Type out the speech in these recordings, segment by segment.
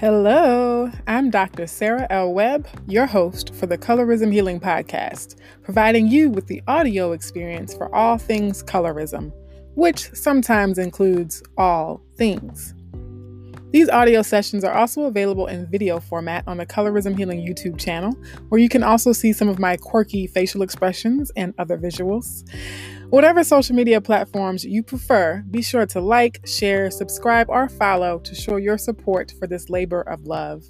Hello, I'm Dr. Sarah L. Webb, your host for the Colorism Healing Podcast, providing you with the audio experience for all things colorism, which sometimes includes all things. These audio sessions are also available in video format on the Colorism Healing YouTube channel, where you can also see some of my quirky facial expressions and other visuals. Whatever social media platforms you prefer, be sure to like, share, subscribe, or follow to show your support for this labor of love.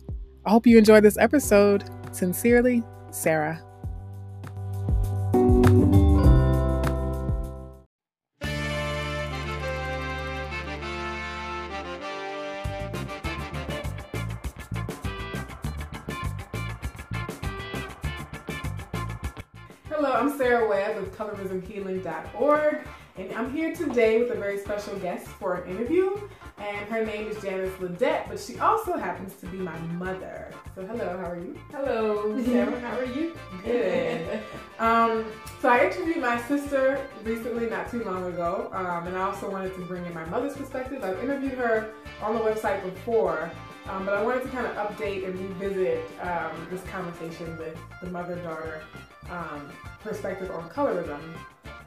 I hope you enjoyed this episode. Sincerely, Sarah. Of colorismhealing.org, and I'm here today with a very special guest for an interview. And her name is Janice Ledette, but she also happens to be my mother. So, hello, how are you? Hello, Sarah. How are you? Good. um, so, I interviewed my sister recently, not too long ago, um, and I also wanted to bring in my mother's perspective. I've interviewed her on the website before, um, but I wanted to kind of update and revisit um, this conversation with the mother daughter um, perspective on colorism.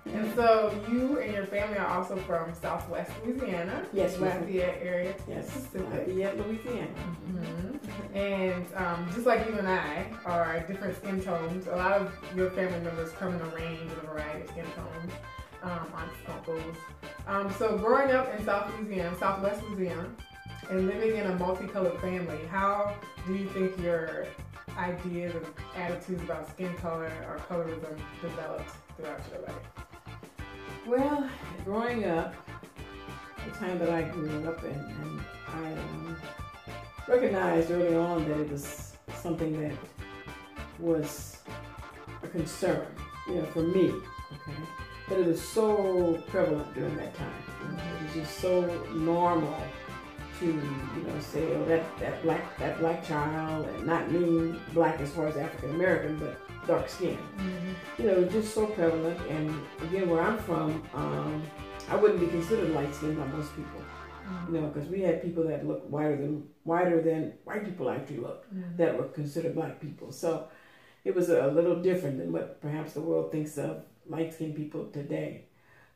And so you and your family are also from Southwest Louisiana, Yes, Lafayette area, Yes, Lafayette, Louisiana. hmm And um, just like you and I are different skin tones, a lot of your family members come in a range of a variety of skin tones, um, aunts, uncles. Um, so growing up in South Louisiana, Southwest Louisiana, and living in a multicolored family, how do you think your ideas and attitudes about skin color or colorism developed throughout your life? Well, growing up, the time that I grew up in, and I um, recognized early on that it was something that was a concern, you know, for me. Okay, but it was so prevalent during that time. It was just so normal to, you know, say, oh, that that black that black child, and not mean black as far as African American, but dark skin you know, just so prevalent. And again, where I'm from, um, I wouldn't be considered light skinned by most people, you know, because we had people that looked whiter than whiter than white people actually look that were considered black people. So it was a little different than what perhaps the world thinks of light skinned people today.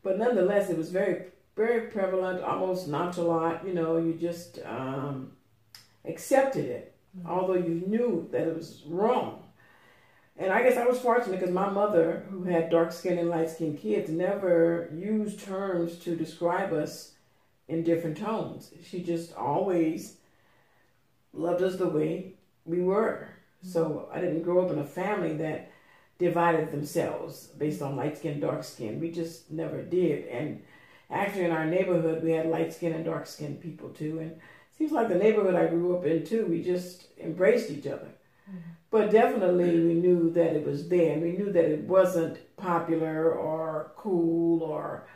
But nonetheless, it was very, very prevalent, almost nonchalant. You know, you just um, accepted it, although you knew that it was wrong. And I guess I was fortunate because my mother, who had dark skin and light skinned kids, never used terms to describe us in different tones. She just always loved us the way we were. So mm-hmm. I didn't grow up in a family that divided themselves based on light skin, dark skin. We just never did. And actually, in our neighborhood, we had light skin and dark skinned people too. And it seems like the neighborhood I grew up in too, we just embraced each other. But definitely, we knew that it was there, we knew that it wasn't popular or cool or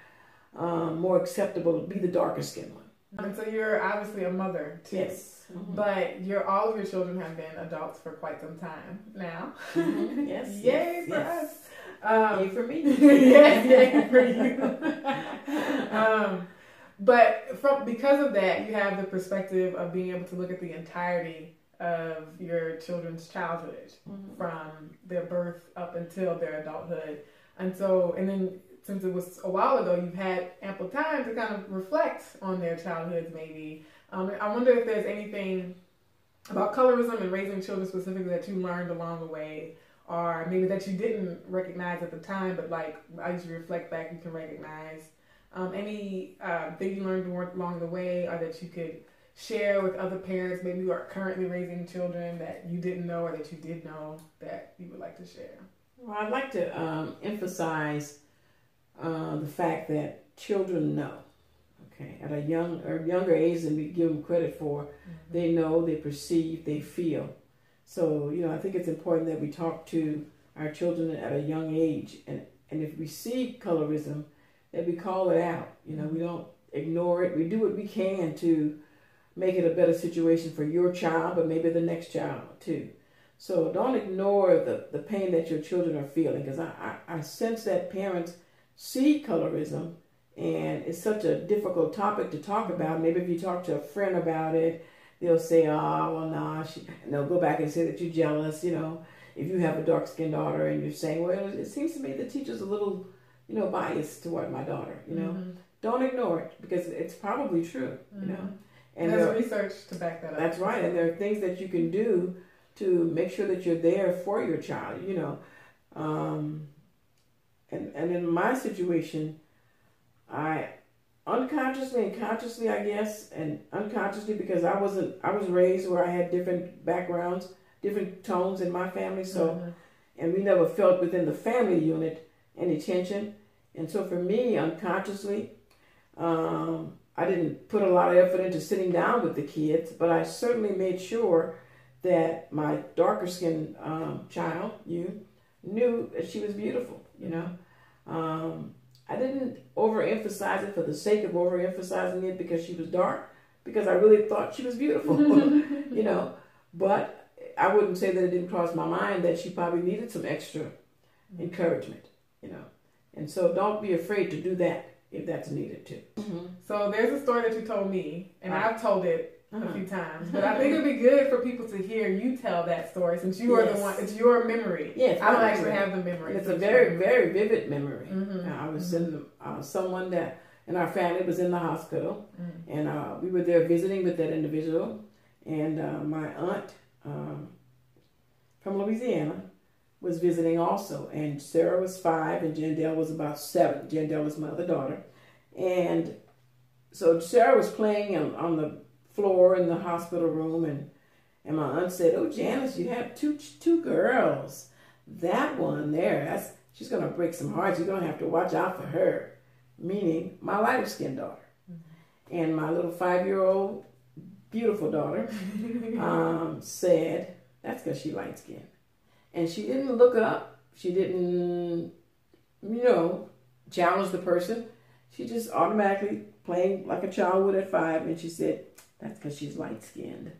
um, more acceptable to be the darker skinned one. And so you're obviously a mother too. Yes. Mhm. But your all of your children have been adults for quite some time now. Mhm. Yes. Yay yes, for yes. us. Um, Yay for me. yes, yay for you. um, but from because of that, you have the perspective of being able to look at the entirety of your children's childhood Mhm. from their birth up until their adulthood. And so, and then since it was a while ago, you've had ample time to kind of reflect on their childhoods, maybe. Um, I wonder if there's anything about colorism and raising children specifically that you learned along the way, or maybe that you didn't recognize at the time, but like as you reflect back, you can recognize. Um, any uh, thing you learned along the way, or that you could share with other parents, maybe who are currently raising children that you didn't know or that you did know that you would like to share? Well, I'd like to um, emphasize uh, the fact that children know. Okay, at a young or younger age than we give them credit for, they know, they perceive, they feel. So you know, I think it's important that we talk to our children at a young age, and and if we see colorism, that we call it out. You know, we don't ignore it. We do what we can to make it a better situation for your child, but maybe the next child too. So don't ignore the, the pain that your children are feeling because I, I, I sense that parents see colorism and it's such a difficult topic to talk about. Maybe if you talk to a friend about it, they'll say, "Oh, well, nah," she, and they'll go back and say that you're jealous. You know, if you have a dark skinned daughter and you're saying, "Well, it seems to me the teacher's a little, you know, biased toward my daughter," you know, mm-hmm. don't ignore it because it's probably true. Mm-hmm. You know, and there's research to back that up. That's right, and there are things that you can do to make sure that you're there for your child. You know, um, and and in my situation, I unconsciously and consciously, I guess, and unconsciously because I wasn't, I was raised where I had different backgrounds, different tones in my family. So, mm-hmm. and we never felt within the family unit any tension. And so for me, unconsciously, um, I didn't put a lot of effort into sitting down with the kids, but I certainly made sure that my darker skinned um, child, you, knew that she was beautiful, you know. Um, I didn't overemphasize it for the sake of overemphasizing it because she was dark, because I really thought she was beautiful, you know. But I wouldn't say that it didn't cross my mind that she probably needed some extra encouragement, you know. And so don't be afraid to do that if that's needed too. Mm-hmm. So there's a story that you told me, and right. I've told it uh-huh. a few times. But I think it'd be good for people to hear you tell that story since you yes. are the one. It's your memory. Yes, I don't actually have the memory. It's a very, very vivid memory. Mm-hmm. I was mm-hmm. in uh, someone that in our family was in the hospital, mm-hmm. and uh, we were there visiting with that individual. And uh, my aunt um, from Louisiana was visiting also, and Sarah was five, and Jandel was about seven. Jandel was my other daughter, and so Sarah was playing on, on the floor in the hospital room, and and my aunt said, "Oh, Janice, you have two two girls. That one there, that's she's gonna break some hearts. You're gonna have to watch out for her." Meaning my lighter skinned daughter, mm-hmm. and my little five year old beautiful daughter um, said, "That's because she light skinned," and she didn't look up. She didn't, you know, challenge the person. She just automatically playing like a child would at five, and she said, that's because she's light skinned.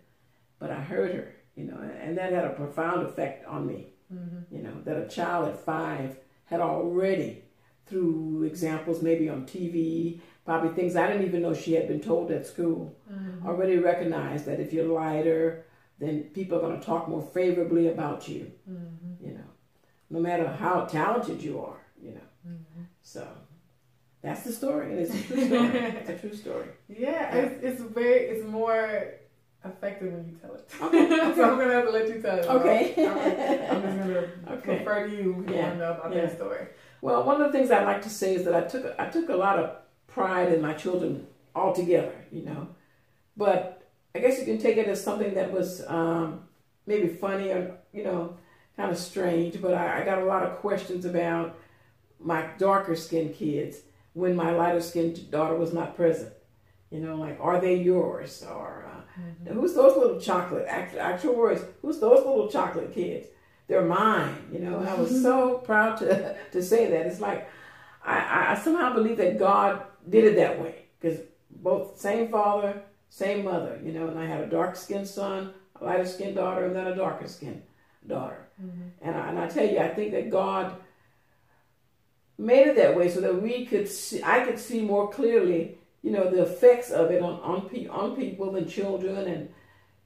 But I heard her, you know, and that had a profound effect on me. Mm-hmm. You know, that a child at five had already, through examples maybe on TV, probably things I didn't even know she had been told at school, mm-hmm. already recognized that if you're lighter, then people are going to talk more favorably about you. Mm-hmm. You know, no matter how talented you are. You know, mm-hmm. so that's the story, and it's a true story. it's a true story. Yeah, it's, it's very it's more effective when you tell it. Okay. so I'm gonna have to let you tell it. Okay. I'm, I'm, just gonna okay. refer to you if you want to know about yeah. that story. Well, one of the things I like to say is that I took I took a lot of pride in my children altogether, you know, but I guess you can take it as something that was um, maybe funny or you know kind of strange. But I, I got a lot of questions about my darker skinned kids when my lighter skinned daughter was not present. You know, like, are they yours? Or uh, mm-hmm. who's those little chocolate, actual, actual words, who's those little chocolate kids? They're mine. You know, I was so proud to, to say that. It's like, I, I somehow believe that God did it that way because both same father, same mother, you know, and I had a dark skinned son, a lighter skinned daughter, and then a darker skinned daughter. Mm-hmm. And, I, and I tell you, I think that God made it that way so that we could see, I could see more clearly, you know, the effects of it on on, pe- on people and children and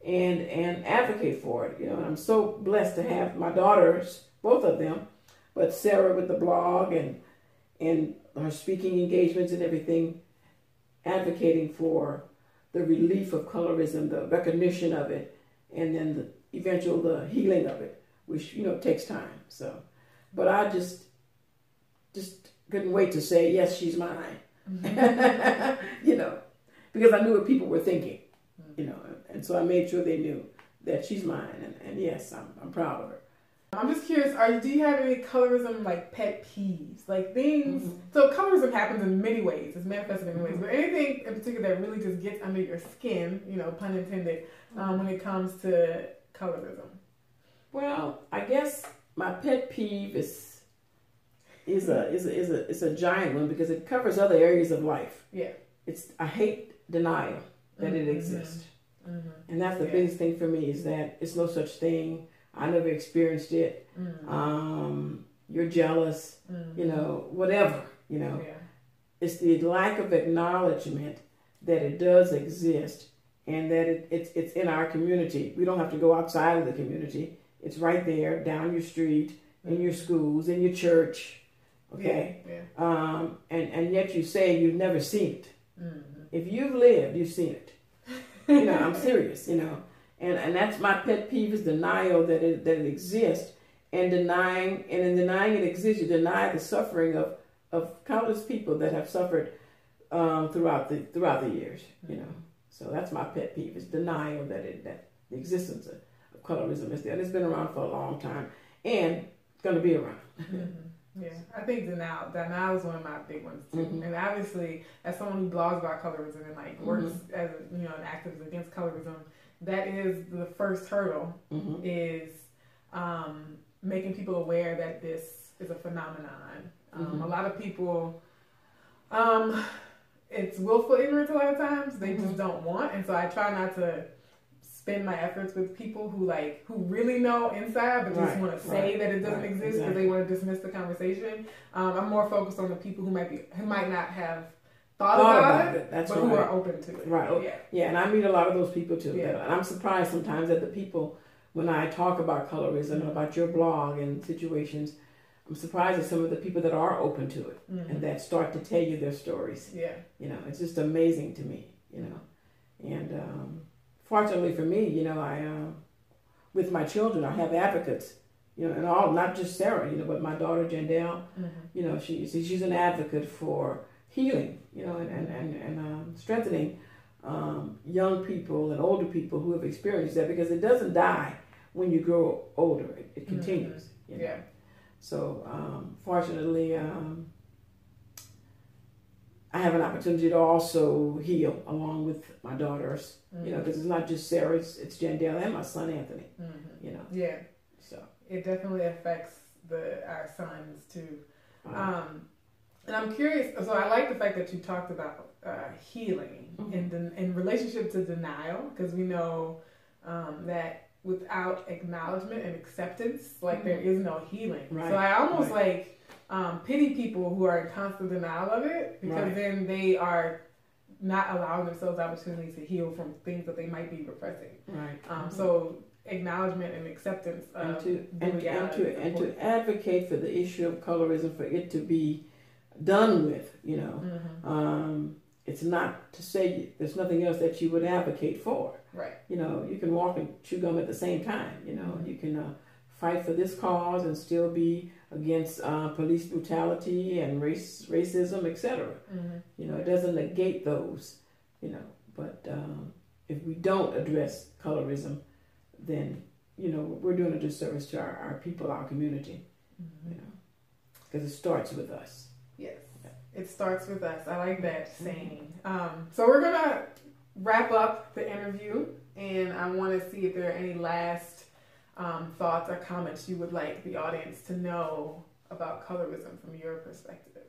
and and advocate for it. You know, and I'm so blessed to have my daughters, both of them, but Sarah with the blog and and her speaking engagements and everything, advocating for the relief of colorism, the recognition of it, and then the eventual the healing of it, which you know takes time. So, but I just just couldn't wait to say, yes, she's mine. Mm-hmm. you know, because I knew what people were thinking, you know, and so I made sure they knew that she's mine. And, and yes, I'm, I'm proud of her. I'm just curious, are do you have any colorism like pet peeves? Like things mm-hmm. so colorism happens in many ways. It's manifested in many ways. But anything in particular that really just gets under your skin, you know, pun intended, um, when it comes to colorism? Well, I guess my pet peeve is is a is a is a it's a giant one because it covers other areas of life. Yeah. It's I hate denial that mm-hmm. it exists. Mm-hmm. And that's the yeah. biggest thing for me is that it's no such thing. I never experienced it. Mm-hmm. Um, you're jealous, you mm-hmm. know, whatever, you know. Yeah. It's the lack of acknowledgement that it does exist and that it, it's it's in our community. We don't have to go outside of the community. It's right there, down your street, in your schools, in your church. Okay, Yeah. um, and and yet you say you've never seen it. Mm-hmm. If you've lived, you've seen it. You know, I'm serious. You know, and and that's my pet peeve is denial that it that it exists, and denying and in denying it exists, you deny the suffering of of countless people that have suffered um, throughout the throughout the years. You know, so that's my pet peeve is denial that it that the existence of, of colorism is there. And it's been around for a long time, and it's going to be around. Yeah, I think denial denial is one of my big ones too. Mhm. And obviously, as someone who blogs about colorism and like works as a, you know an activist against colorism, that is the first hurdle hmm is um, making people aware that this is a phenomenon. Um, Mhm. A lot of people, um, it's willful ignorance a lot of times. They just Mhm. don't want, and so I try not to spend my efforts with people who like who really know inside but just Right, want to say right, that it doesn't right, exist because exactly. they want to dismiss the conversation. Um, I'm more focused on the people who might be who might not have thought, Thought about, about it. That's but right. who are open to it. Right. Yeah. Yeah, and I meet a lot of those people too. Yeah. And I'm surprised sometimes that the people, when I talk about colorism and about your blog and situations, I'm surprised at some of the people that are open to it Mhm. and that start to tell you their stories. Yeah. You know, it's just amazing to me. You know, and um, fortunately for me, you know, I uh, with my children, I have advocates. You know, and all not just Sarah. You know, but my daughter Jandelle. Mhm. You know, she she's an advocate for healing. You know, and and and, and um, strengthening um, young people and older people who have experienced that because it doesn't die when you grow older. It, it continues. You know? Yeah. So um, fortunately, um, I have an opportunity to also heal along with my daughters. You know, because it's not just Sarah; it's, it's Jandelle and my son Anthony. Mhm. You know, Yeah. so It definitely affects the our sons too. uh, Um, and I'm curious. So I like the fact that you talked about uh, healing Mhm. in den- in relationship to denial, because we know um, that without acknowledgement and acceptance, like there is no healing. Right, So I almost right. like um, pity people who are in constant denial of it, because Right. then they are not allowing themselves opportunities to heal from things that they might be repressing. right. Um, so acknowledgement and acceptance and to and, and to and to advocate for the issue of colorism for it to be done with. You know, Mhm. um, it's not to say there's nothing else that you would advocate for. Right. you know, you can walk and chew gum at the same time. You know, you can uh, fight for this cause and still be against uh, police brutality and race, racism, etc. Mhm. You know, it doesn't negate those. You know, but um, if we don't address colorism, then you know we're doing a disservice to our, our people, our community. Mhm. You know, because it starts with us. Yes. It starts with us. I like that saying. Um, so we're gonna wrap up the interview, and I want to see if there are any last um, thoughts or comments you would like the audience to know about colorism from your perspective.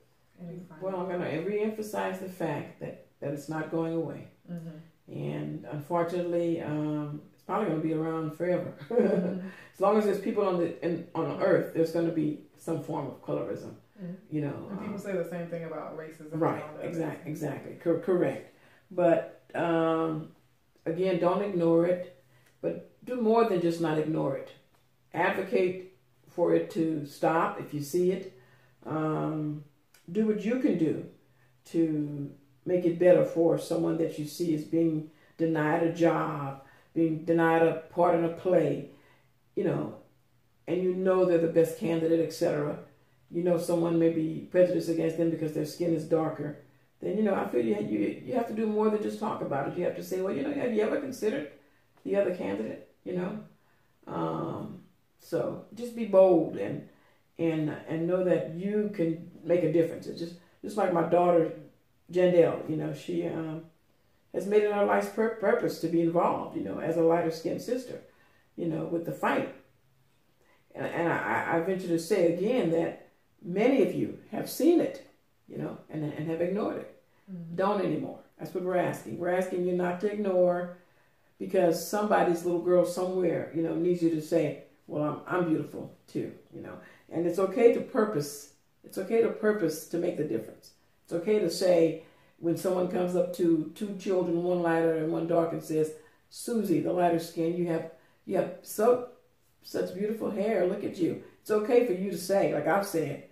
Well, I'm going to re-emphasize the fact that that it's not going away. Mhm. and unfortunately, um, it's probably going to be around forever. Mhm. as long as there's people on the in, on the earth, there's going to be some form of colorism. Mhm. You know, And people uh, say the same thing about racism. right? Exactly, exactly, Cor- correct. But um, again, don't ignore it. But do more than just not ignore it. Advocate for it to stop if you see it. Um, do what you can do to make it better for someone that you see is being denied a job, being denied a part in a play, you know, and you know they're the best candidate, etc. You know someone may be prejudiced against them because their skin is darker. Then you know I feel you you you have to do more than just talk about it. You have to say, well, you know, have you ever considered the other candidate? You know, um, so just be bold and and and know that you can make a difference. It's just just like my daughter Jandelle, you know, she um, has made it her life's pur- purpose to be involved, you know, as a lighter skinned sister, you know, with the fight. And, and I, I venture to say again that many of you have seen it, you know, and, and have ignored it. Mhm. Don't anymore. That's what we're asking. We're asking you not to ignore because somebody's little girl somewhere, you know, needs you to say, well, I'm, I'm beautiful too, you know. And it's okay to purpose. It's okay to purpose to make the difference. It's okay to say, when someone comes up to two children, one lighter and one dark, and says, "Susie, the lighter skin, you have you have so such beautiful hair. Look at you." It's okay for you to say, like I've said,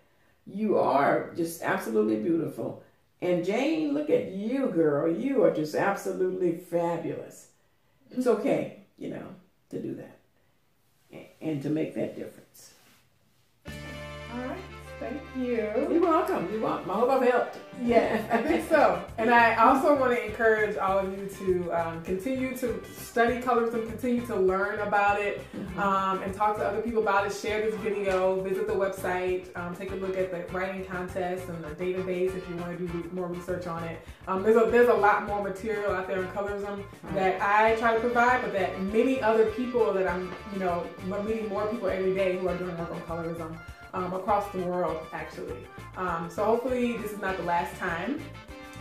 you are just absolutely beautiful. And Jane, look at you, girl. You are just absolutely fabulous. It's okay, you know, to do that and to make that difference. All right. Thank you. Welcome. You're welcome. I hope I've helped. Yes, I think so. And I also want to encourage all of you to um, continue to study colorism, continue to learn about it, mm-hmm. um, and talk to other people about it. Share this video, visit the website, um, take a look at the writing contest and the database if you want to do more research on it. Um, there's a there's a lot more material out there on colorism right. that I try to provide, but that many other people that I'm, you know, meeting more people every day who are doing work on colorism um, across the world, actually. Um, so hopefully this is not the last time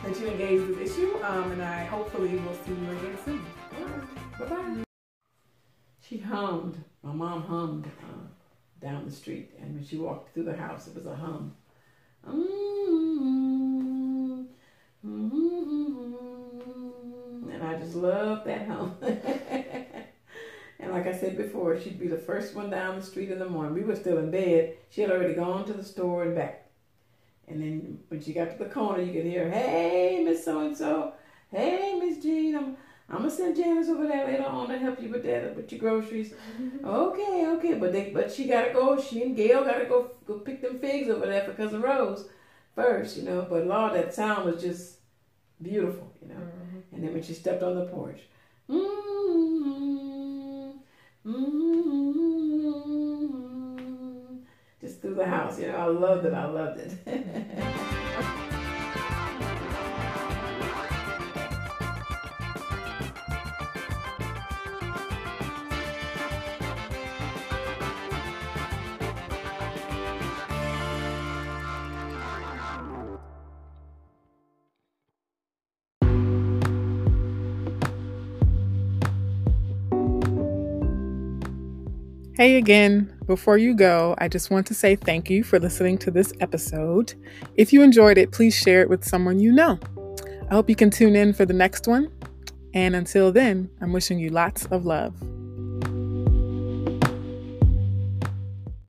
that you engage this issue, um, and I hopefully will see you again soon. Bye bye. She hummed. My mom hummed uh, down the street, and when she walked through the house, it was a hum. Mm-hmm. Mm-hmm. And I just love that hum. And like I said before, she'd be the first one down the street in the morning. We were still in bed. She had already gone to the store and back. And then when she got to the corner, you could hear, "Hey, Miss So and So, hey, Miss Jean, I'm I'm gonna send Janice over there later on to help you with that with your groceries." okay, okay, but they but she gotta go. She and Gail gotta go go pick them figs over there for cousin Rose first, you know. But Lord, that sound was just beautiful, you know. Mm-hmm. And then when she stepped on the porch, mm-hmm. Mm-hmm. Just through the house, you know. I loved it. I loved it. Hey again, before you go, I just want to say thank you for listening to this episode. If you enjoyed it, please share it with someone you know. I hope you can tune in for the next one. And until then, I'm wishing you lots of love.